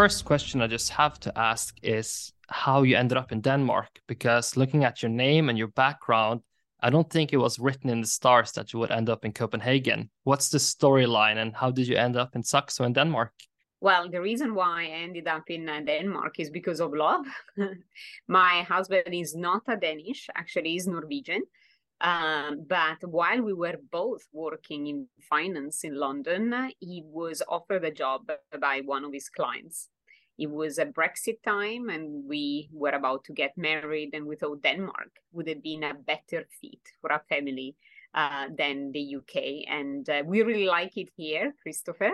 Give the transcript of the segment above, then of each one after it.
first question I just have to ask is how you ended up in Denmark, because looking at your name and your background, I don't think it was written in the stars that you would end up in Copenhagen. What's the storyline and how did you end up in Saxo in Denmark? Well, the reason why I ended up in uh, Denmark is because of love. My husband is not a Danish, actually, he's Norwegian. Um, but while we were both working in finance in London, he was offered a job by one of his clients. It was a Brexit time, and we were about to get married, and we thought Denmark would have been a better fit for our family uh, than the UK. And uh, we really like it here, Christopher.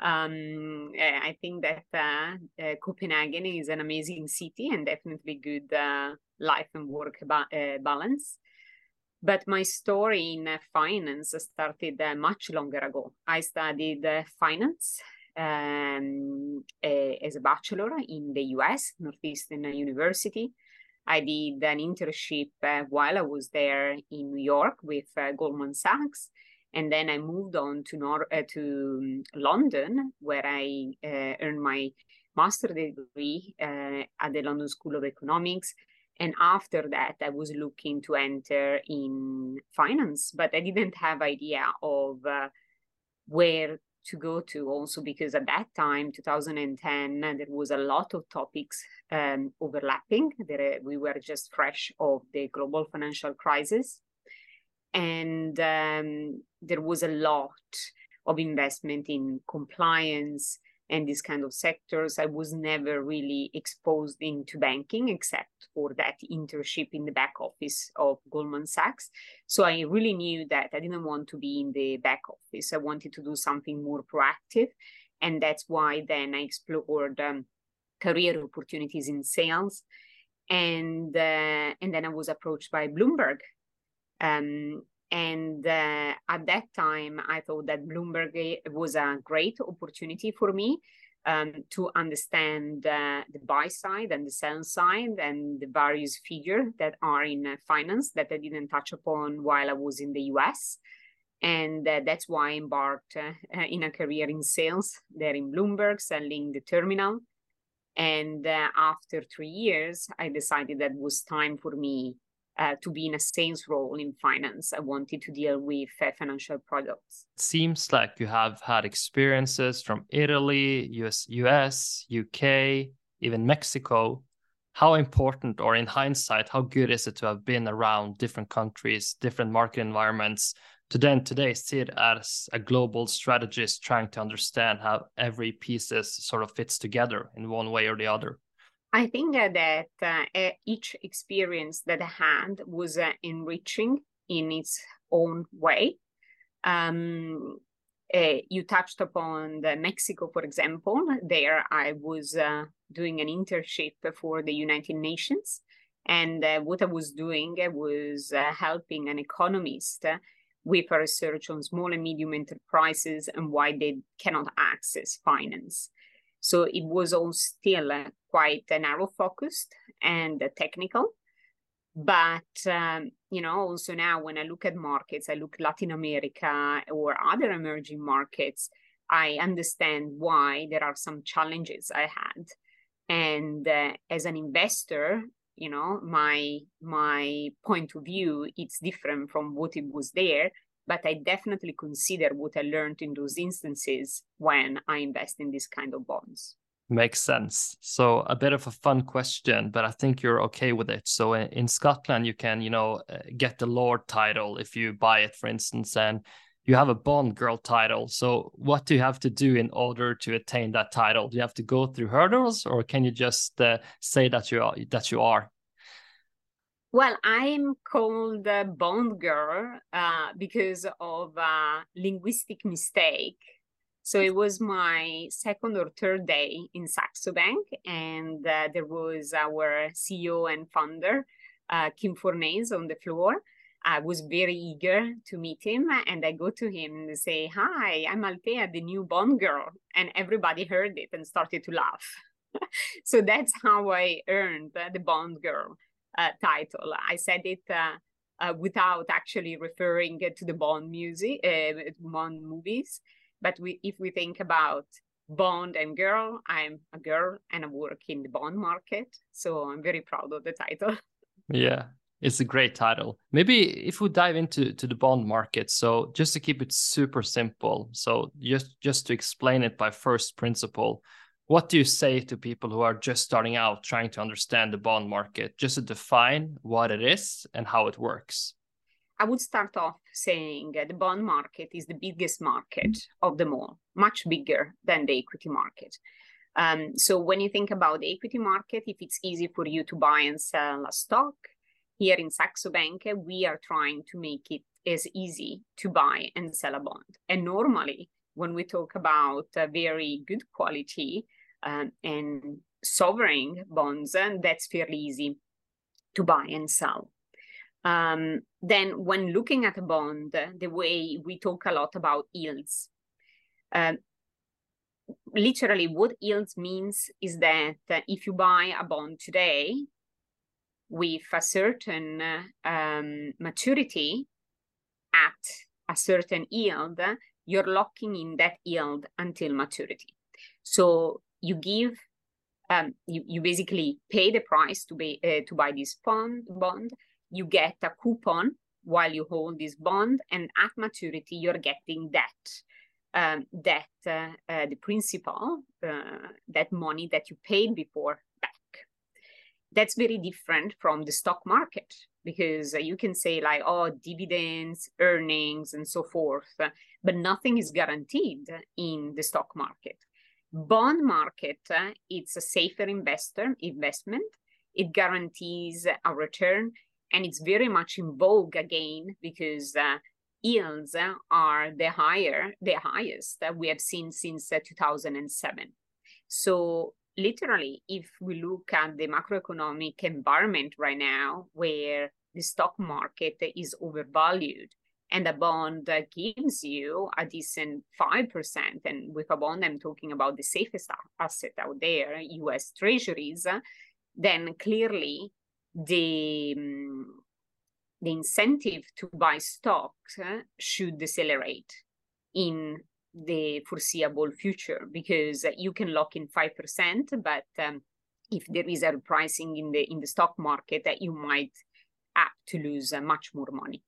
Um, eh, I think that uh, uh, Copenhagen is an amazing city and definitely good uh, life and work ba- uh, balance. But my story in uh, finance started uh, much longer ago. I studied uh, finance um, as a bachelor in the US, Northeastern University. I did an internship uh, while I was there in New York with uh, Goldman Sachs. And then I moved on to, Nor- uh, to London, where I earned my master's degree at the London School of Economics and after that i was looking to enter in finance but i didn't have idea of uh, where to go to also because at that time 2010 there was a lot of topics um, overlapping there, we were just fresh of the global financial crisis. And um, there was a lot of investment in compliance and these kind of sectors. I was never really exposed into banking except for that internship in the back office of Goldman Sachs. So I really knew that I didn't want to be in the back office. I wanted to do something more proactive. And that's why then I explored um, career opportunities in sales. And, uh, and then I was approached by Bloomberg. Um, and uh, at that time, I thought that Bloomberg was a great opportunity for me um, to understand uh, the buy side and the sell side and the various figures that are in uh, finance that I didn't touch upon while I was in the US. And uh, that's why I embarked uh, in a career in sales there in Bloomberg, selling the terminal. And uh, after three years, I decided that was time for me uh, to be in a sales role in finance. I wanted to deal with uh, financial products. It seems like you have had experiences from Italy, US, US, UK, even Mexico. How important, or in hindsight, how good is it to have been around different countries, different market environments, to then today sit as a global strategist trying to understand how every pieces sort of fits together in one way or the other? I think that uh, each experience that I had was uh, enriching in its own way. Um, uh, you touched upon the Mexico, for example. There, I was uh, doing an internship for the United Nations, and uh, what I was doing was uh, helping an economist with research on small and medium enterprises and why they cannot access finance. So it was all still uh, quite narrow focused and technical. But, um, you know, also now when I look at markets, I look Latin America or other emerging markets, I understand why there are some challenges I had. And uh, as an investor, you know, my my point of view, it's different from what it was there but I definitely consider what I learned in those instances when I invest in this kind of bonds. Makes sense. So a bit of a fun question, but I think you're okay with it. So in Scotland, you can, you know, uh, get the Lord title if you buy it, for instance, and you have a Bond girl title. So what do you have to do in order to attain that title? Do you have to go through hurdles, or can you just uh, say that you are that you are? Well, I'm called a Bond girl uh, because of a linguistic mistake. So it was my second or third day in Saxo Bank, and uh, there was our CEO and founder, uh, Kim Fournais, on the floor. I was very eager to meet him, and I go to him and say, "Hi, I'm Althea, the new Bond girl," and everybody heard it and started to laugh. so that's how I earned the Bond girl uh, title. I said it uh, uh, without actually referring to the Bond music, Bond movies. But we, if we think about bond and girl. I'm a girl and I work in the bond market. So I'm very proud of the title. Yeah, it's a great title. Maybe if we dive into to the bond market, so just to keep it super simple, so just just to explain it by first principle, what do you say to people who are just starting out trying to understand the bond market, just to define what it is and how it works? I would start off saying the bond market is the biggest market of them all, much bigger than the equity market. Um, so when you think about the equity market, if it's easy for you to buy and sell a stock, here in Saxo Bank, we are trying to make it as easy to buy and sell a bond. And normally, when we talk about uh, very good quality um, and sovereign bonds, uh, that's fairly easy to buy and sell. Um, then, when looking at a bond, the way we talk a lot about yields, uh, literally what yields means is that if you buy a bond today with a certain um, maturity at a certain yield, you're locking in that yield until maturity. So you give, um, you, you basically pay the price to, be, uh, to buy this bond, bond, you get a coupon while you hold this bond, and at maturity, you're getting that. Um, that uh, uh, the principal, uh, that money that you paid before back. That's very different from the stock market because you can say like, oh, dividends, earnings, and so forth, but nothing is guaranteed in the stock market. Bond market, uh, it's a safer investor investment. It guarantees a return and it's very much in vogue again because uh, yields are the higher the highest that we have seen since uh, 2007 so literally if we look at the macroeconomic environment right now where the stock market is overvalued and a bond gives you a decent 5% and with a bond i'm talking about the safest asset out there us treasuries then clearly the um, the incentive to buy stocks should decelerate in the foreseeable future because you can lock in 5% but um, if there is a repricing in the in the stock market that you might have to lose uh, much more money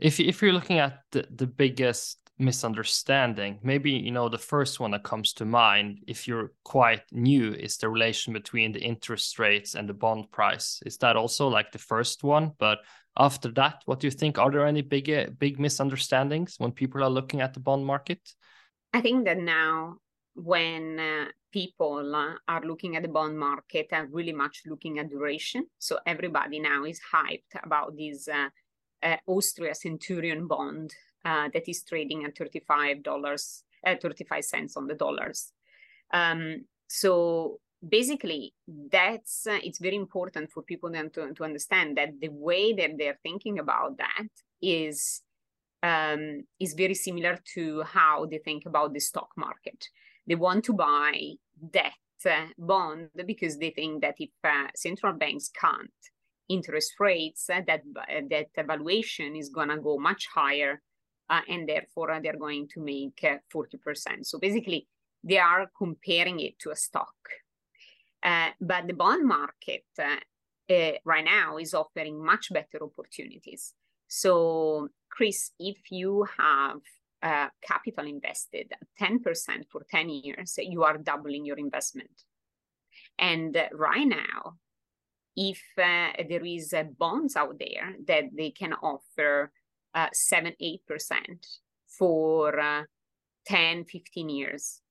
if if you're looking at the, the biggest misunderstanding maybe you know the first one that comes to mind if you're quite new is the relation between the interest rates and the bond price. Is that also like the first one? But after that what do you think? Are there any big big misunderstandings when people are looking at the bond market? I think that now when uh, people uh, are looking at the bond market are really much looking at duration. So everybody now is hyped about this uh, uh, Austria Centurion bond uh, that is trading at $35, uh, 35 cents on the dollars. Um, so basically that's uh, it's very important for people then to, to understand that the way that they're thinking about that is um, is very similar to how they think about the stock market they want to buy debt uh, bond because they think that if uh, central banks can't interest rates uh, that that valuation is going to go much higher uh, and therefore uh, they're going to make 40%. So basically, they are comparing it to a stock. Uh, but the bond market uh, right now is offering much better opportunities. So, Chris, if you have uh, capital invested 10% for 10 years, you are doubling your investment. And right now, if there is bonds out there that they can offer uh, 7 8% for uh, 10 15 years.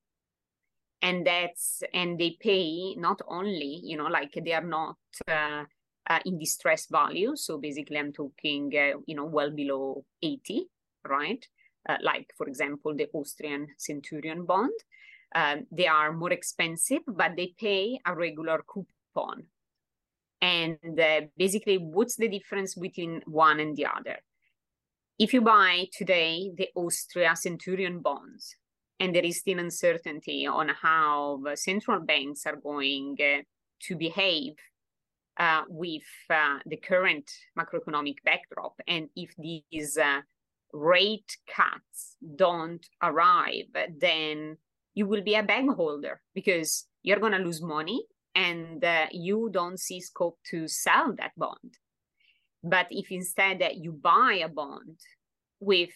And that's and they pay not only you know like they are not uh, uh, in distress value. So basically i'm talking uh, you know well below 80 right? Uh, like for example the austrian centurion bond. Um, they are more expensive but they pay a regular coupon and uh, basically what's the difference between one and the other? If you buy today the Austria Centurion bonds, and there is still uncertainty on how central banks are going uh, to behave uh, with uh, the current macroeconomic backdrop, and if these uh, rate cuts don't arrive, then you will be a bank holder because you're going to lose money and uh, you don't see scope to sell that bond. But if instead that you buy a bond with,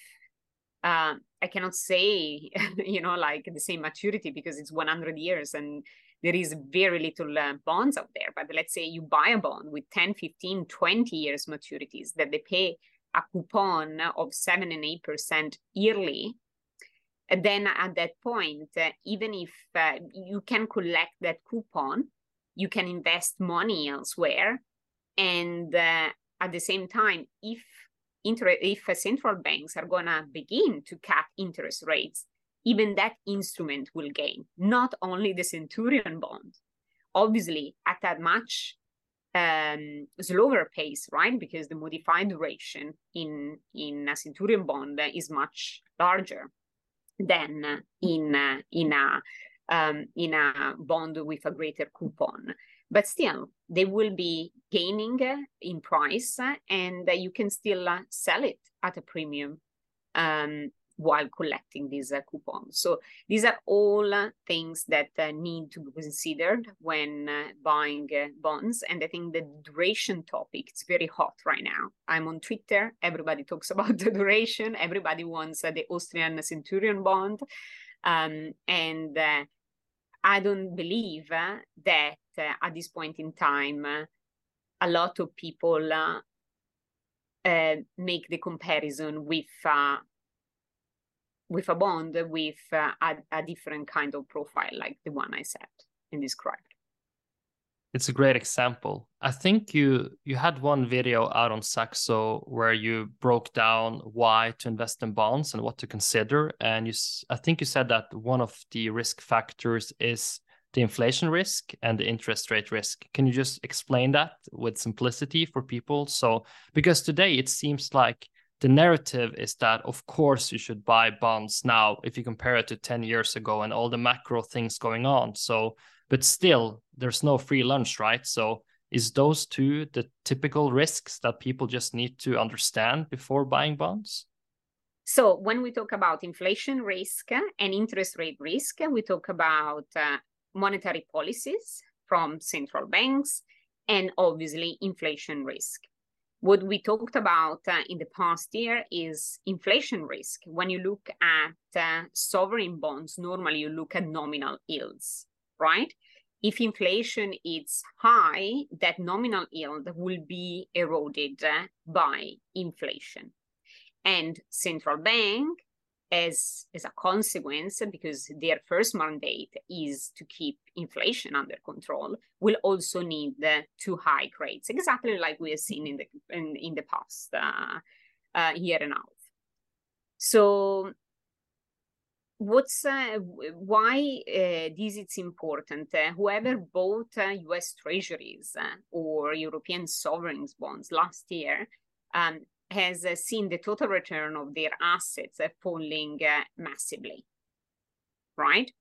uh, I cannot say, you know, like the same maturity because it's 100 years and there is very little uh, bonds out there. But let's say you buy a bond with 10, 15, 20 years maturities that they pay a coupon of 7 and 8% yearly and then at that point, uh, even if uh, you can collect that coupon, you can invest money elsewhere. And uh, at the same time, if inter- if central banks are going to begin to cut interest rates, even that instrument will gain, not only the Centurion bond, obviously at a much um, slower pace, right? Because the modified duration in, in a Centurion bond is much larger than in in a um, in a bond with a greater coupon. But still, they will be gaining in price, and you can still sell it at a premium um, while collecting these uh, coupons. So these are all uh, things that uh, need to be considered when uh, buying uh, bonds. And I think the duration topic is very hot right now. I'm on Twitter. Everybody talks about the duration. Everybody wants uh, the Austrian Centurion bond. Um, and I don't believe that at this point in time, a lot of people make the comparison with with a bond with uh, a, a different kind of profile like the one I said and described. It's a great example. I think you you had one video out on Saxo where you broke down why to invest in bonds and what to consider. And you, I think you said that one of the risk factors is the inflation risk and the interest rate risk. Can you just explain that with simplicity for people? So, because today it seems like the narrative is that of course you should buy bonds now if you compare it to 10 years ago and all the macro things going on so but still there's no free lunch right so is those two the typical risks that people just need to understand before buying bonds so when we talk about inflation risk and interest rate risk we talk about uh, monetary policies from central banks and obviously inflation risk what we talked about uh, in the past year is inflation risk. When you look at uh, sovereign bonds, normally you look at nominal yields, right? If inflation is high, that nominal yield will be eroded by inflation. And central bank as, as a consequence, because their first mandate is to keep inflation under control, will also need to hike rates, exactly like we have seen in the in, in the past uh, uh, year and a half. So what's uh, why uh, this is important uh, whoever bought us uh, treasuries uh, or european sovereigns bonds last year um, has uh, seen the total return of their assets falling massively, right?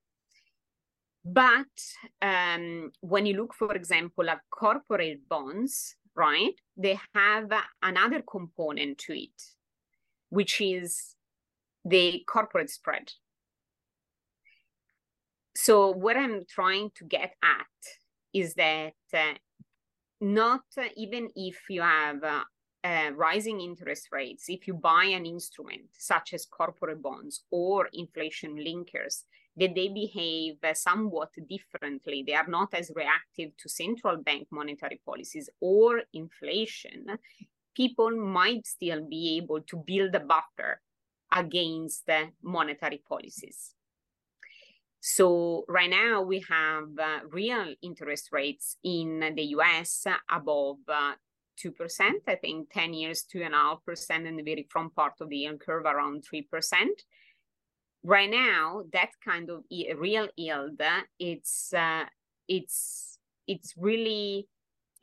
But um, when you look, for example, at corporate bonds, right, they have another component to it, which is the corporate spread. So, what I'm trying to get at is that uh, not uh, even if you have uh, uh, rising interest rates, if you buy an instrument such as corporate bonds or inflation linkers, that they behave uh, somewhat differently. They are not as reactive to central bank monetary policies or inflation. People might still be able to build a buffer against uh, monetary policies. So right now we have uh, real interest rates in the US above uh, 2%. I think 10 years, 2.5%, and the very front part of the yield curve around 3%. Right now, that kind of real yield, it's uh, it's it's really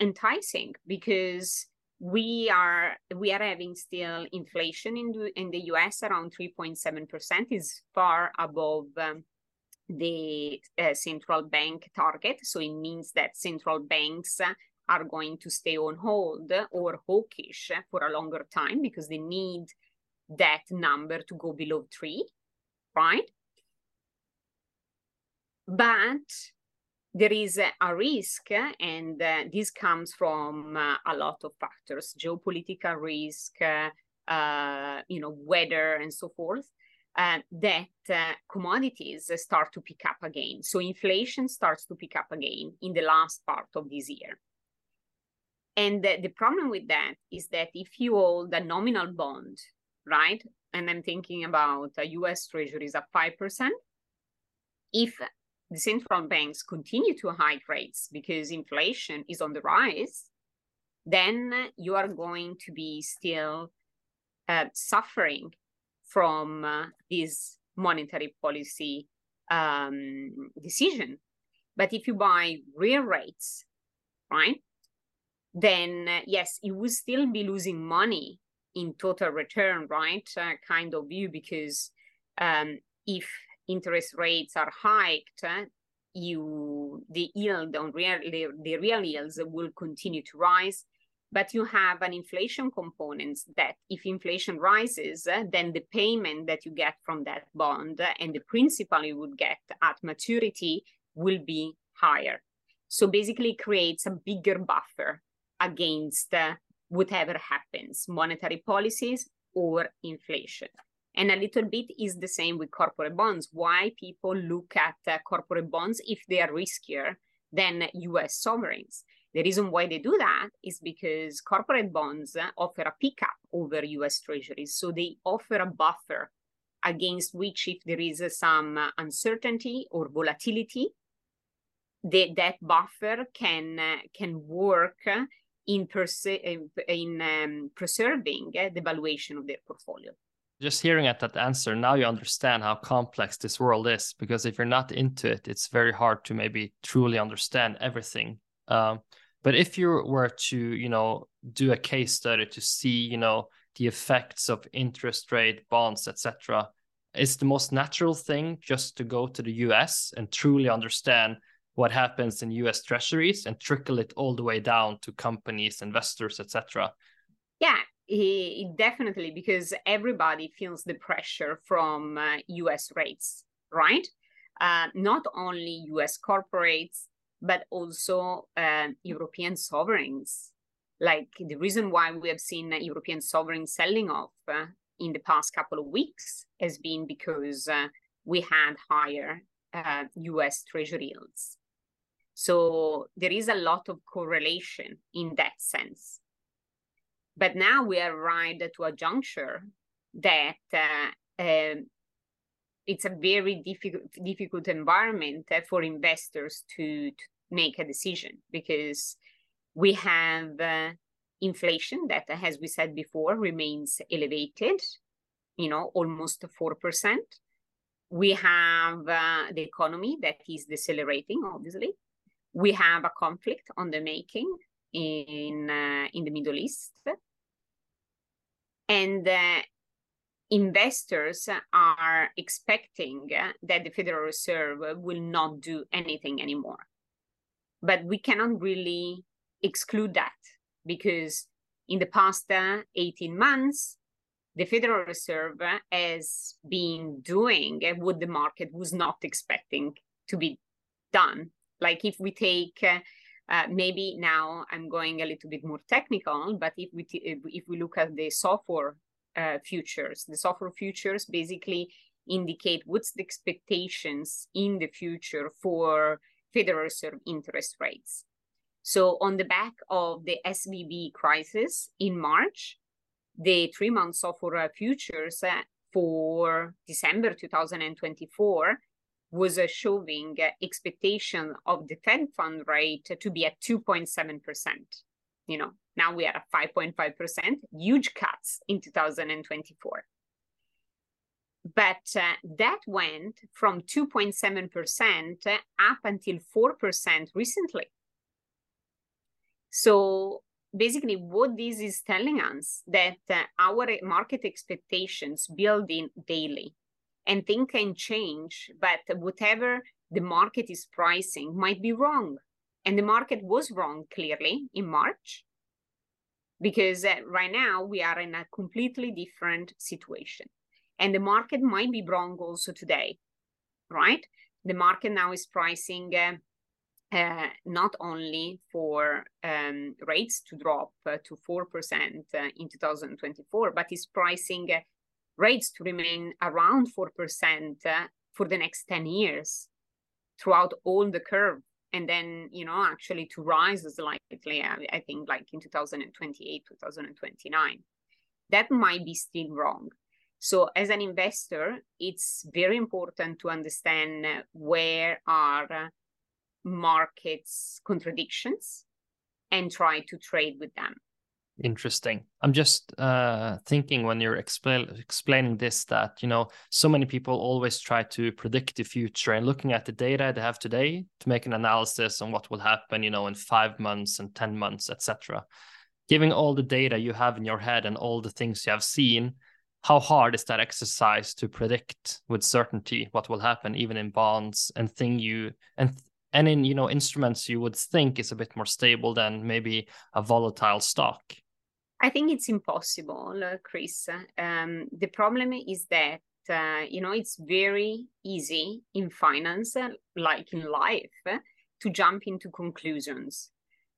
enticing because we are we are having still inflation in the, in the US around 3.7% is far above um, the uh, central bank target so it means that central banks are going to stay on hold or hawkish for a longer time because they need that number to go below three, right? but there is a risk, and uh, this comes from uh, a lot of factors: geopolitical risk, uh, you know, weather, and so forth. Uh, that uh, commodities start to pick up again. So inflation starts to pick up again in the last part of this year. And the, the problem with that is that if you hold a nominal bond, right, and I'm thinking about a US treasuries at 5%, if the central banks continue to hike rates because inflation is on the rise, then you are going to be still uh, suffering from uh, this monetary policy um, decision. But if you buy real rates, right, then uh, yes, you will still be losing money in total return, right? Uh, kind of view because um, if interest rates are hiked, uh, you the yield on real the, the real yields will continue to rise but you have an inflation component that if inflation rises, uh, then the payment that you get from that bond and the principal you would get at maturity will be higher. So basically creates a bigger buffer against uh, whatever happens, monetary policies or inflation. And a little bit is the same with corporate bonds. Why people look at uh, corporate bonds if they are riskier than US sovereigns? The reason why they do that is because corporate bonds offer a pickup over US treasuries. So they offer a buffer against which, if there is some uncertainty or volatility, the, that buffer can, can work in, perse- in um, preserving the valuation of their portfolio just hearing at that answer now you understand how complex this world is because if you're not into it it's very hard to maybe truly understand everything um, but if you were to, you know, do a case study to see, you know, the effects of interest rate, bonds, etc., is the most natural thing just to go to the US and truly understand what happens in US treasuries and trickle it all the way down to companies, investors, etc. Yeah, definitely because everybody feels the pressure from uh, US rates, right? Uh, not only US corporates, but also uh, European sovereigns. Like the reason why we have seen European sovereigns selling off uh, in the past couple of weeks has been because uh, we had higher US uh, treasury yields. So there is a lot of correlation in that sense. But now we are right to a juncture that uh, um, it's a very difficult difficult environment uh, for investors to, to make a decision because we have uh, inflation that, as we said before, remains elevated, you know, almost 4%. We have uh, the economy that is decelerating, obviously. We have a conflict on the making in, uh, in the Middle East. And investors are expecting that the Federal Reserve will not do anything anymore. But we cannot really exclude that because in the past uh, 18 months, the Federal Reserve has been doing what the market was not expecting to be done. Like if we take uh, uh, maybe now I'm going a little bit more technical, but if we t- if we look at the SOFR uh, futures. The SOFR futures basically indicate what's the expectations in the future for Federal Reserve interest rates. So on the back of the SVB crisis in March, the three-month SOFR futures uh, for December 2024 was showing uh, expectation of the Fed fund rate to be at 2.7%. You know, now we are at 5.5%, huge cuts in 2024. But uh, that went from 2.7% up until 4% recently. So basically what this is telling us that uh, our market expectations build in daily and things can change but whatever the market is pricing might be wrong and the market was wrong clearly in march because uh, right now we are in a completely different situation and the market might be wrong also today right the market now is pricing uh, uh, not only for um, rates to drop uh, to 4% uh, in 2024, but is pricing uh, rates to remain around 4% uh, for the next 10 years throughout all the curve. And then, you know, actually to rise slightly, I, I think like in 2028, 2029. That might be still wrong. So, as an investor, it's very important to understand uh, where are uh, markets contradictions and try to trade with them interesting. I'm just uh, thinking when you're expl- explaining this that you know so many people always try to predict the future and looking at the data they have today to make an analysis on what will happen you know in five months and 10 months etc giving all the data you have in your head and all the things you have seen how hard is that exercise to predict with certainty what will happen even in bonds and thing you and and in you know instruments you would think is a bit more stable than maybe a volatile stock i think it's impossible uh, chris. Um, the problem is that uh, you know it's very easy in finance uh, like in life uh, to jump into conclusions.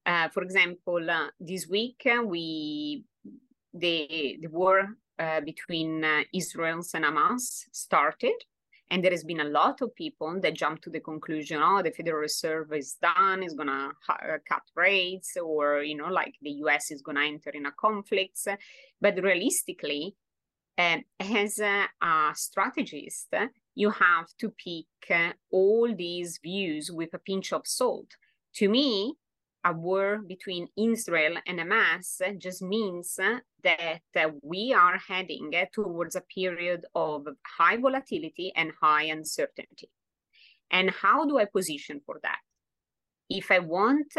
Uh, for example uh, this week we the the war between israel and hamas started and there has been a lot of people that jump to the conclusion, oh, the Federal Reserve is done, is going to uh, cut rates, or, you know, like the US is going to enter in a conflict. But realistically, uh, as a, a, strategist, you have to pick uh, all these views with a pinch of salt. To me, a war between Israel and Hamas just means that we are heading towards a period of high volatility and high uncertainty. And how do I position for that? If I want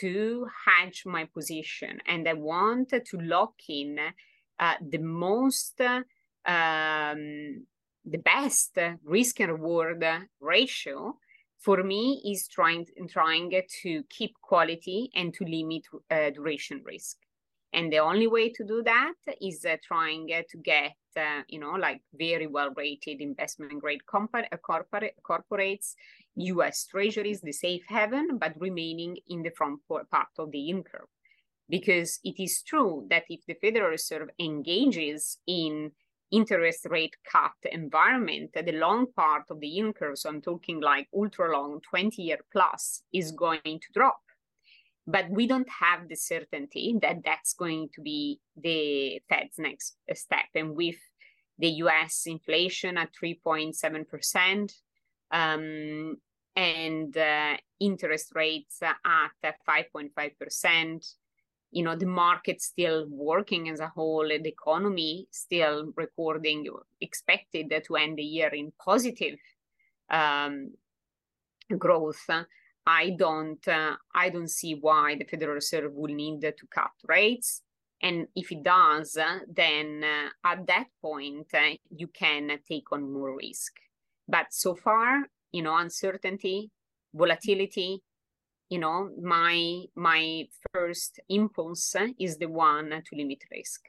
to hedge my position and I want to lock in uh, the most, um, the best risk and reward ratio, for me is trying trying to keep quality and to limit uh, duration risk. And the only way to do that is uh, trying uh, to get uh, you know like very well rated investment grade uh, corporate corporates us treasuries the safe haven but remaining in the front part of the yield curve. Because it is true that if the federal reserve engages in interest rate cut environment, the long part of the yield curve, so I'm talking like ultra long, 20 year plus, is going to drop. But we don't have the certainty that that's going to be the Fed's next step. And with the US inflation at 3.7%, um, and uh, interest rates at 5.5%, you know the market still working as a whole the economy still recording expected to end the year in positive um, growth i don't uh, i don't see why the federal reserve will need to cut rates. And if it does then uh, at that point uh, you can take on more risk. But so far you know uncertainty volatility you know my my first impulse is the one to limit risk.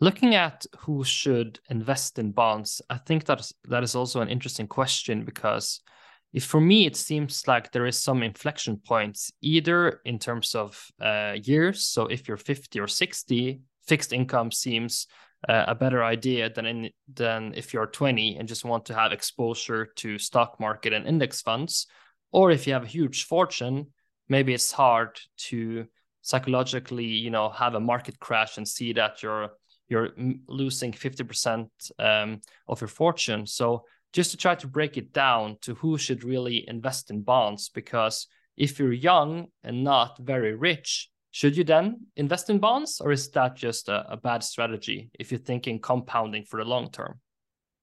Looking at who should invest in bonds i think that that is also an interesting question because if for me it seems like there is some inflection points either in terms of uh, years. So if you're 50 or 60 fixed income seems uh, a better idea than in, than if you're 20 and just want to have exposure to stock market and index funds. Or if you have a huge fortune maybe it's hard to psychologically you know have a market crash and see that you're you're losing 50% um, of your fortune. So just to try to break it down to who should really invest in bonds because if you're young and not very rich should you then invest in bonds or is that just a, a bad strategy if you're thinking compounding for the long term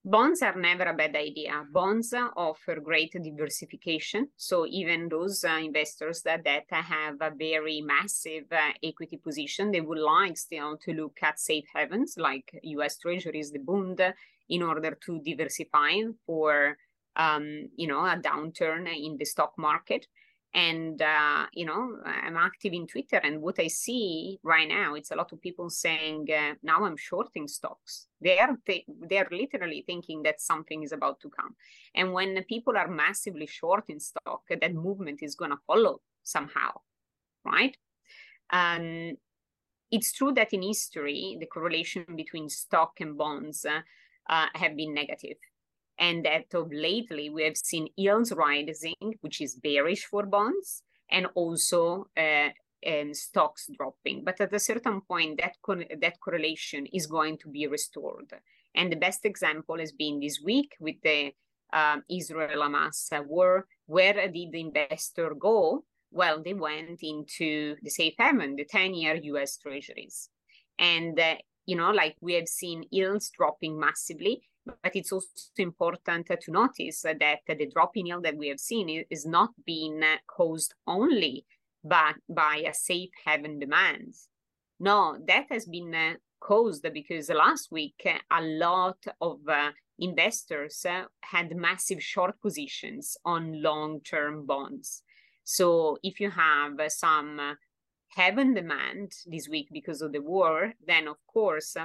Bonds are never a bad idea. Bonds offer great diversification. So even those uh, investors that, that have a very massive uh, equity position, they would like still to look at safe havens like US Treasuries, the Bund, in order to diversify for um, you know a downturn in the stock market. And uh, you know i'm active in twitter and what i see right now it's a lot of people saying uh, now i'm shorting stocks. They are th- they are literally thinking that something is about to come. And when people are massively short in stock that movement is going to follow somehow right? Um, it's true that in history the correlation between stock and bonds uh, have been negative and that of lately we have seen yields rising, which is bearish for bonds, and also uh, um, stocks dropping. But at a certain point, that that correlation is going to be restored. And the best example has been this week with the um, Israel-Hamas war. Where did the investor go? Well, they went into the safe haven, the 10-year U.S. Treasuries, and uh, you know, like we have seen yields dropping massively but it's also important to notice that the drop in yield that we have seen is not being caused only by, by a safe haven demand. No, that has been caused because last week a lot of investors had massive short positions on long-term bonds. So if you have some haven demand this week because of the war, then of course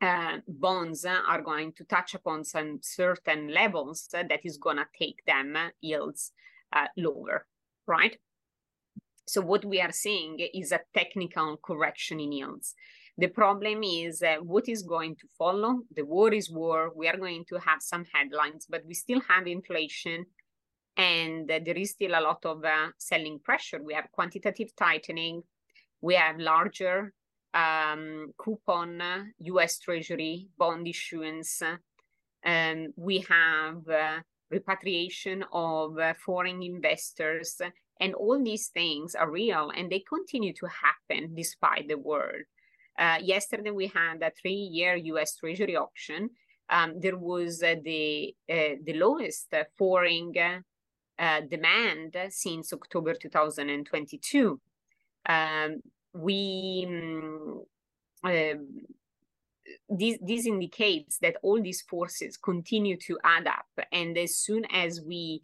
uh, bonds are going to touch upon some certain levels that is going to take them yields uh, lower, right? So what we are seeing is a technical correction in yields. The problem is uh, what is going to follow. The war is war. We are going to have some headlines, but we still have inflation and there is still a lot of uh, selling pressure. We have quantitative tightening. We have larger um, coupon US Treasury bond issuance. Um, we have uh, repatriation of uh, foreign investors, and all these things are real and they continue to happen despite the war. Uh, yesterday, we had a three year US Treasury auction. Um, there was uh, the, uh, the lowest foreign uh, demand since October 2022. Um, we um, this this indicates that all these forces continue to add up. And as soon as we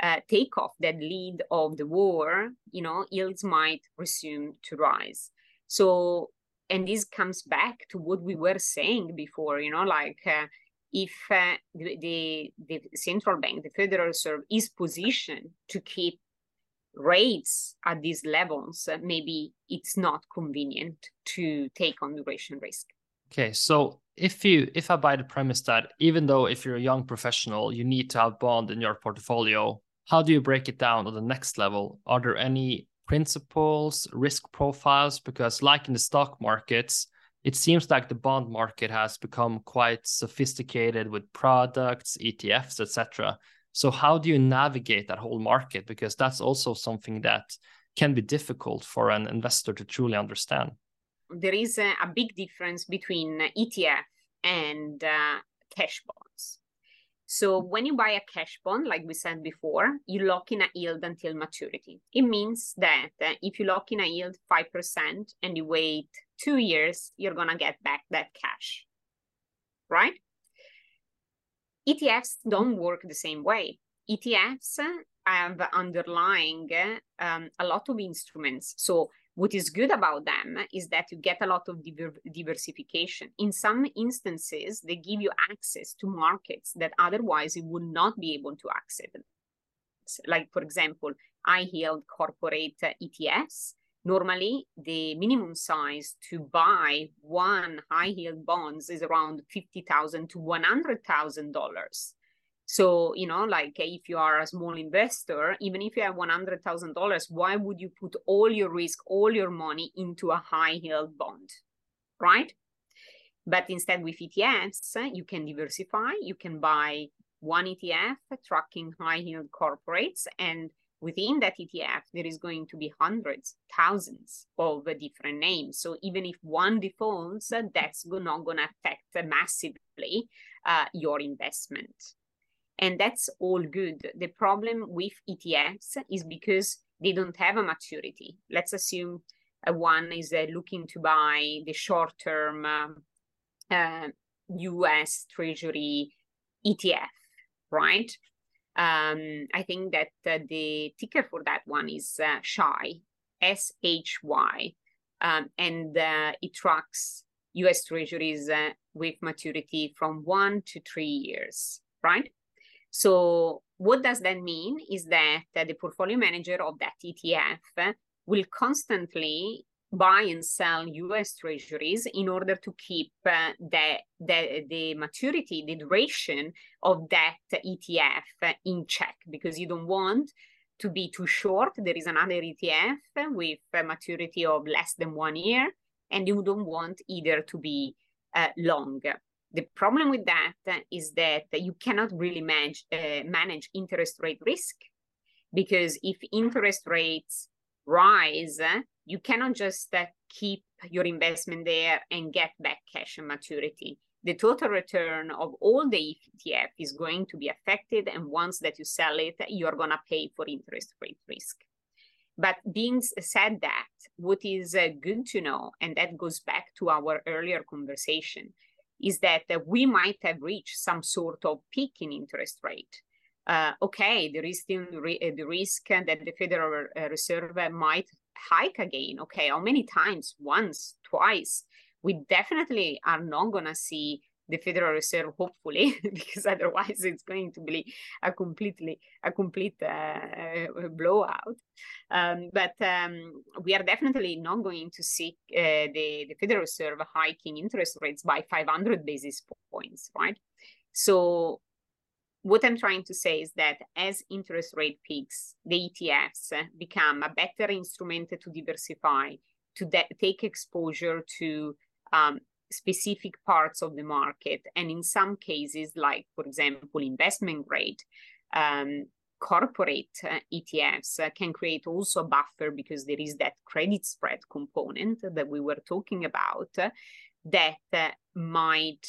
uh, take off that lead of the war you know yields might resume to rise. So and this comes back to what we were saying before you know like uh, if uh, the, the, the central bank the federal reserve is positioned to keep rates at these levels, uh, maybe it's not convenient to take on duration risk. Okay, so if you if I buy the premise that even though if you're a young professional, you need to have bond in your portfolio, how do you break it down to the next level? Are there any principles, risk profiles? Because like in the stock markets, it seems like the bond market has become quite sophisticated with products, ETFs, etc. So how do you navigate that whole market? Because that's also something that can be difficult for an investor to truly understand. There is a, a big difference between ETF and uh, cash bonds. So when you buy a cash bond, like we said before, you lock in a yield until maturity. It means that uh, if you lock in a yield 5% and you wait two years, you're going to get back that cash, right? ETFs don't work the same way. ETFs have underlying um, a lot of instruments. So what is good about them is that you get a lot of diver- diversification. In some instances, they give you access to markets that otherwise you would not be able to access. Like, for example, high yield corporate ETFs Normally, the minimum size to buy one high yield bonds is around fifty thousand to one hundred thousand dollars. So you know, like eh, if you are a small investor, even if you have one hundred thousand dollars, why would you put all your risk, all your money into a high yield bond, right? But instead, with ETFs, you can diversify. You can buy one ETF tracking high yield corporates and within that ETF, there is going to be hundreds, thousands of different names. So even if one defaults, that's not going to affect massively uh, your investment. And that's all good. The problem with ETFs is because they don't have a maturity. Let's assume uh, one is uh, looking to buy the short term um, uh, US Treasury ETF, right? Um, I think that uh, the ticker for that one is uh, SHY, S H Y, um, and uh, it tracks US Treasuries uh, with maturity from one to three years, right? So, what does that mean is that uh, the portfolio manager of that ETF will constantly buy and sell US treasuries in order to keep uh, the, the, the maturity, the duration of that ETF in check because you don't want to be too short. There is another ETF with a maturity of less than one year, and you don't want either to be uh, long. The problem with that is that you cannot really manage, uh, manage interest rate risk because if interest rates rise, you cannot just uh, keep your investment there and get back cash and maturity. The total return of all the ETF is going to be affected. And once that you sell it, you're going to pay for interest rate risk. But being said that, what is uh, good to know, and that goes back to our earlier conversation, is that uh, we might have reached some sort of peak in interest rate. Uh, okay, there is still re- uh, the risk that the Federal uh, Reserve might hike again. Okay, how many times? Once, twice. We definitely are not going to see the Federal Reserve, hopefully, because otherwise it's going to be a completely a complete uh, blowout. Um, but um, we are definitely not going to see uh, the the Federal Reserve hiking interest rates by 500 basis points, right? So what I'm trying to say is that as interest rate peaks, the ETFs become a better instrument to diversify, to de- take exposure to um, specific parts of the market. And in some cases, like, for example, investment grade, um, corporate uh, ETFs uh, can create also a buffer because there is that credit spread component that we were talking about uh, that uh, might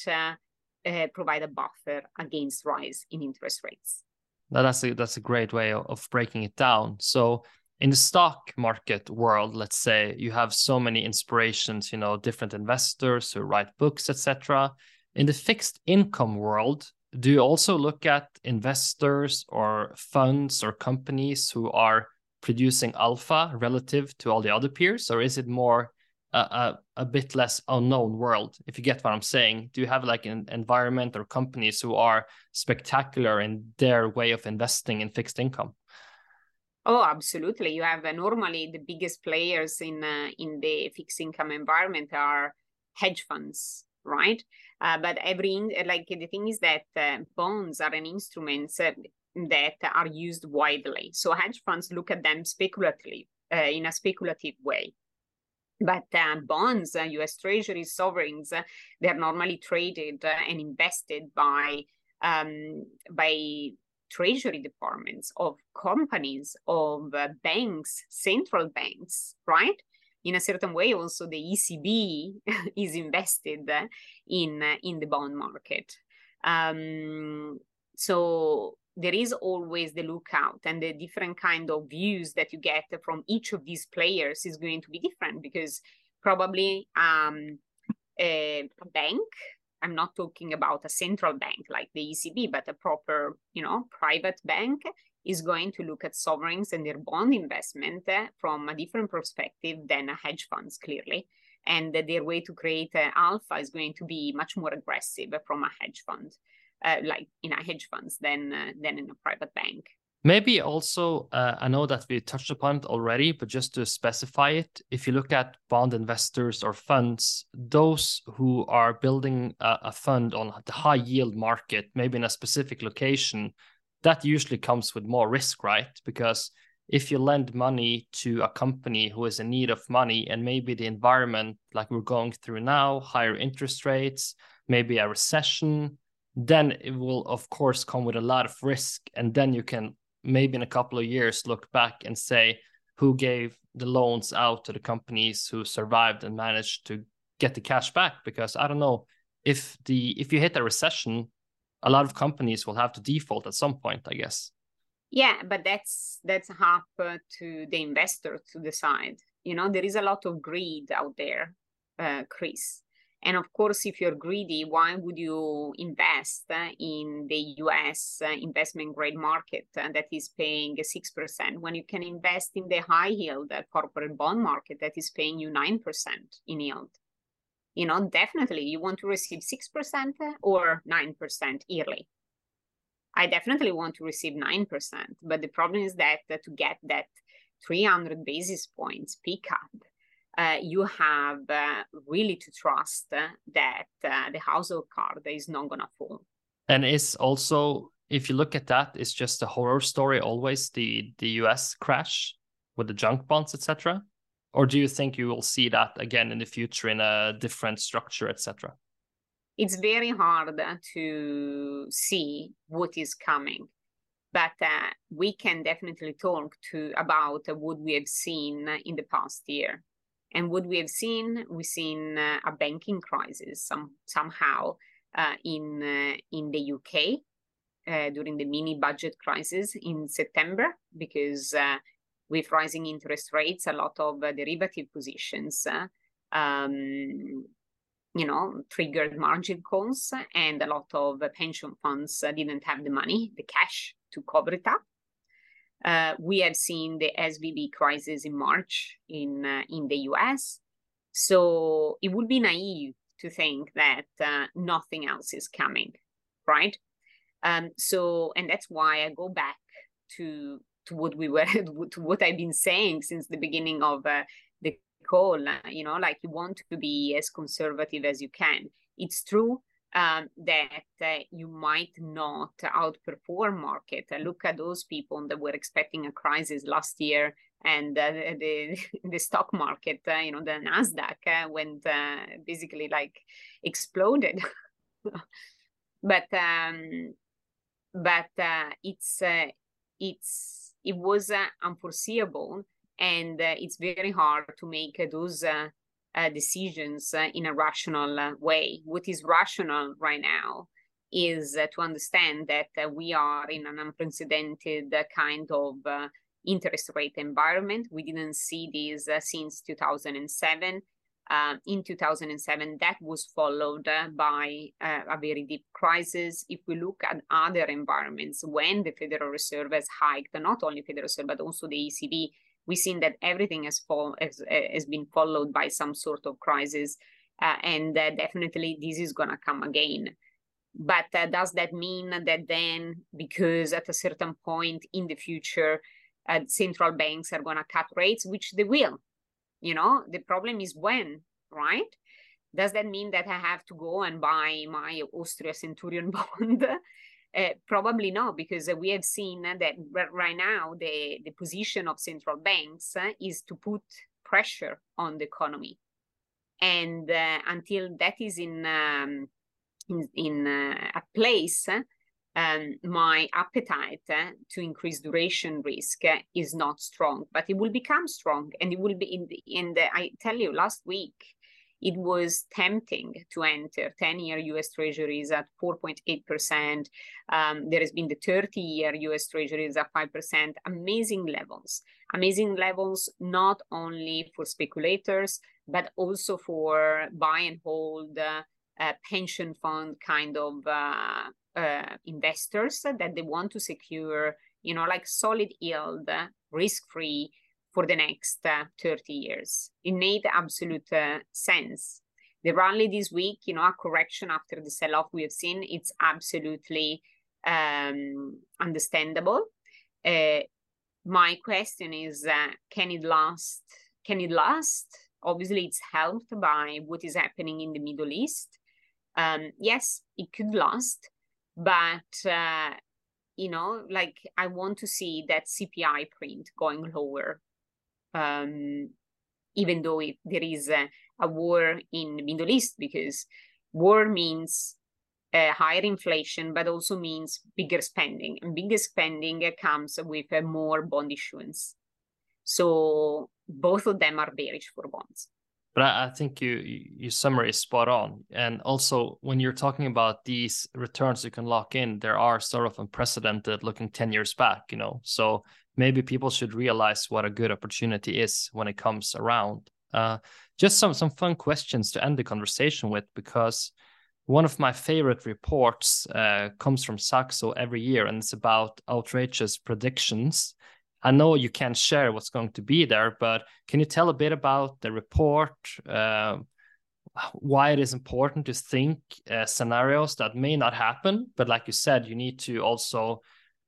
uh, uh, provide a buffer against rise in interest rates. Now that's a that's a great way of, breaking it down. So in the stock market world, let's say you have so many inspirations, you know, different investors who write books, etc. In the fixed income world, do you also look at investors or funds or companies who are producing alpha relative to all the other peers, or is it more a, a, a, bit less unknown world if you get what i'm saying. Do you have like an environment or companies who are spectacular in their way of investing in fixed income? Oh absolutely. You have uh, normally the biggest players in uh, in the fixed income environment are hedge funds right? Uh, but every like the thing is that uh, bonds are an instrument uh, that are used widely. So hedge funds look at them speculatively uh, in a speculative way but uh, bonds, uh, US treasuries, sovereigns, uh, they're normally traded uh, and invested by um, by treasury departments of companies, of uh, banks, central banks, right? In a certain way, also the ECB is invested uh, in in the bond market. Um, so there is always the lookout and the different kind of views that you get from each of these players is going to be different because probably um, a, bank i'm not talking about a central bank like the ecb but a proper you know private bank is going to look at sovereigns and their bond investment from a different perspective than a hedge funds clearly. And their way to create alpha is going to be much more aggressive from a hedge fund uh, like in a hedge funds than uh, than in a private bank. Maybe also, uh, I know that we touched upon it already, but just to specify it, if you look at bond investors or funds, those who are building a, a fund on the high yield market, maybe in a specific location, that usually comes with more risk, right? Because if you lend money to a company who is in need of money and maybe the environment like we're going through now, higher interest rates, maybe a recession, then it will of course come with a lot of risk. And then you can maybe in a couple of years look back and say who gave the loans out to the companies who survived and managed to get the cash back? Because i don't know if the if you hit a recession a lot of companies will have to default at some point i guess. Yeah but that's that's up to the investor to decide. You know there is a lot of greed out there uh, chris And of course, if you're greedy, why would you invest in the US investment grade market that is paying 6% when you can invest in the high yield corporate bond market that is paying you 9% in yield? You know, definitely you want to receive 6% or 9% yearly. I definitely want to receive 9%. But the problem is that to get that 300 basis points pickup, uh, you have uh, really to trust that uh, the household card is not going to fall. And it's also, if you look at that, it's just a horror story always the the US crash with the junk bonds, etc. Or do you think you will see that again in the future in a different structure, etc.? It's very hard to see what is coming but uh, we can definitely talk to about what we have seen in the past year and what we have seen we've seen uh, a banking crisis some somehow uh, in uh, in the uk uh, during the mini budget crisis in september because uh, with rising interest rates a lot of derivative positions um, you know, triggered margin calls, and a lot of pension funds didn't have the money, the cash to cover it up. Uh, we have seen the SVB crisis in March in uh, in the US, so it would be naive to think that uh, nothing else is coming, right? Um, so, and that's why I go back to to what we were to what I've been saying since the beginning of uh, the call. You know, like you want to be as conservative as you can. It's true um, that uh, you might not outperform market. Uh, look at those people that were expecting a crisis last year, and uh, the the stock market, uh, you know, the Nasdaq uh, went uh, basically like exploded. but um, but it's it's it was unforeseeable, and it's very hard to make those uh, decisions uh, in a rational uh, way. What is rational right now is uh, to understand that uh, we are in an unprecedented uh, kind of interest rate environment. We didn't see this since 2007. Um, in 2007, that was followed by a very deep crisis. If we look at other environments, when the Federal Reserve has hiked, not only Federal Reserve, but also the ECB we've seen that everything has, fall, has, has been followed by some sort of crisis. Uh, and uh, definitely this is going to come again. But uh, does that mean that then, because at a certain point in the future, uh, central banks are going to cut rates, which they will? You know, the problem is when, right? Does that mean that I have to go and buy my Austria Centurion bond uh, probably not, because uh, we have seen that right now the, the position of central banks is to put pressure on the economy. And until that is in, um, in, in a place, um, my appetite uh, to increase duration risk uh, is not strong, but it will become strong, and it will be in the. In the I tell you, last week it was tempting to enter 10 year US Treasuries at 4.8%. Um, there has been the 30 year US Treasuries at 5%. Amazing levels. Amazing levels not only for speculators, but also for buy and hold uh, uh, pension fund kind of uh, uh investors that they want to secure, you know, like solid yield, risk free for the next uh, 30 years. It made absolute uh, sense. The rally this week, you know, a correction after the sell off we have seen, it's absolutely um, understandable. Uh, my question is uh, can it last? Can it last? Obviously, it's helped by what is happening in the Middle East. Um, yes, it could last, but uh, you know, like I want to see that CPI print going lower um, even though it, there is a, a, war in the Middle East, because war means uh, higher inflation, but also means bigger spending, and bigger spending comes with uh, more bond issuance. So both of them are bearish for bonds. But I, I think you your summary is spot on. And also, when you're talking about these returns you can lock in, there are sort of unprecedented looking ten years back. You know, so maybe people should realize what a good opportunity is when it comes around. Uh, just some some fun questions to end the conversation with because one of my favorite reports uh, comes from Saxo every year, and it's about outrageous predictions. I know you can't share what's going to be there, but can you tell a bit about the report? Uh, why it is important to think uh, scenarios that may not happen, but like you said, you need to also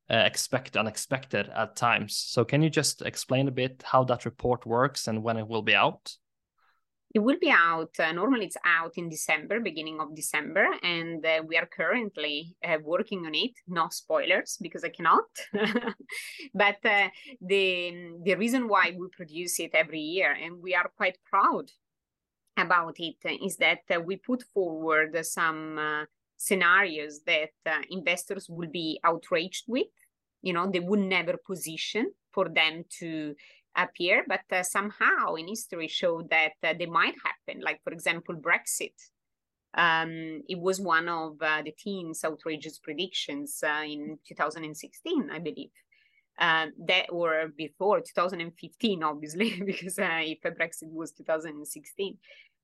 uh, expect unexpected at times. So, can you just explain a bit how that report works and when it will be out? It will be out. Uh, normally, it's out in December, beginning of December, and uh, we are currently uh, working on it. No spoilers because I cannot. but uh, the the reason why we produce it every year, and we are quite proud about it, is that uh, we put forward some uh, scenarios that investors will be outraged with. You know, they would never position for them to appear, but uh, somehow in history showed that uh, they might happen. Like, for example, Brexit. Um, it was one of uh, the team's outrageous predictions uh, in 2016, I believe. Um, that or before 2015, obviously, because uh, if Brexit was 2016.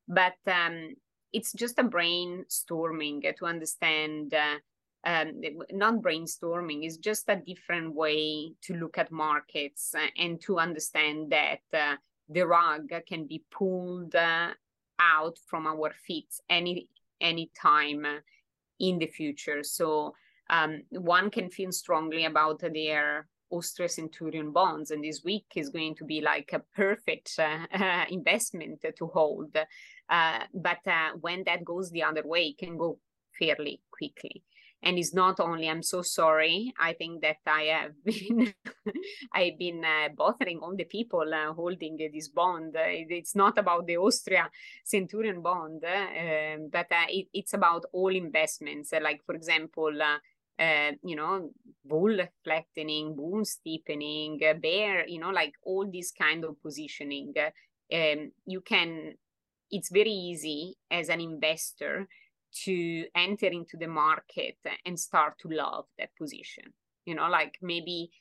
But um, it's just a brainstorming to understand uh, um, not brainstorming is just a different way to look at markets uh, and to understand that uh, the rug can be pulled uh, out from our feet any any time in the future so um, one can feel strongly about their Austria Centurion bonds, and this week is going to be like a perfect uh, investment to hold. Uh, but uh, when that goes the other way, it can go fairly quickly and it's not only i'm so sorry. I think that i have been i've been uh, bothering all the people uh, holding uh, this bond. It's not about the austria centurion bond um, but uh, it, it's about all investments. Like for example uh, you know, bull flattening, bull steepening, uh, bear, you know, like all this kind of positioning. Um, you can, it's very easy as an investor to enter into the market and start to love that position. You know like maybe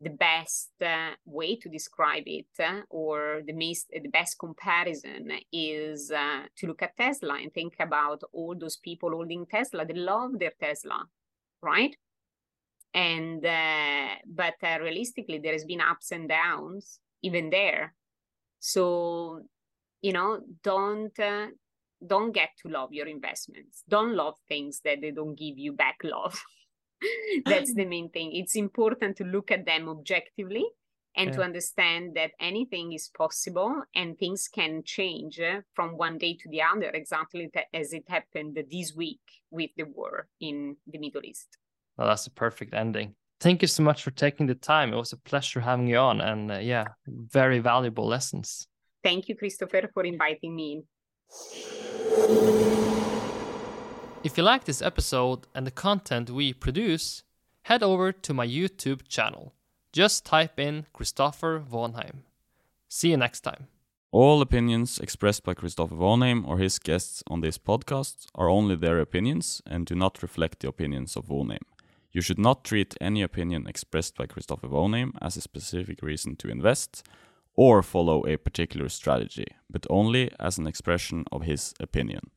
the best uh, way to describe it uh, or the most the best comparison is uh, to look at tesla and think about all those people holding tesla they love their tesla right? And uh, but uh, realistically there has been ups and downs even there. So you know don't uh, don't get to love your investments. Don't love things that they don't give you back love. That's the main thing. It's important to look at them objectively and yeah. to understand that anything is possible and things can change uh, from one day to the other, exactly as it happened this week with the war in the Middle East. Well, that's a perfect ending. Thank you so much for taking the time. It was a pleasure having you on, and uh, yeah, very valuable lessons. Thank you, Christopher, for inviting me in. If you like this episode and the content we produce, head over to my YouTube channel. Just type in Christopher Vonheim. See you next time. All opinions expressed by Christopher Vonheim or his guests on this podcast are only their opinions and do not reflect the opinions of Vonheim. You should not treat any opinion expressed by Christopher Vonheim as a specific reason to invest or follow a particular strategy, but only as an expression of his opinion.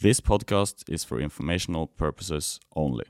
This podcast is for informational purposes only.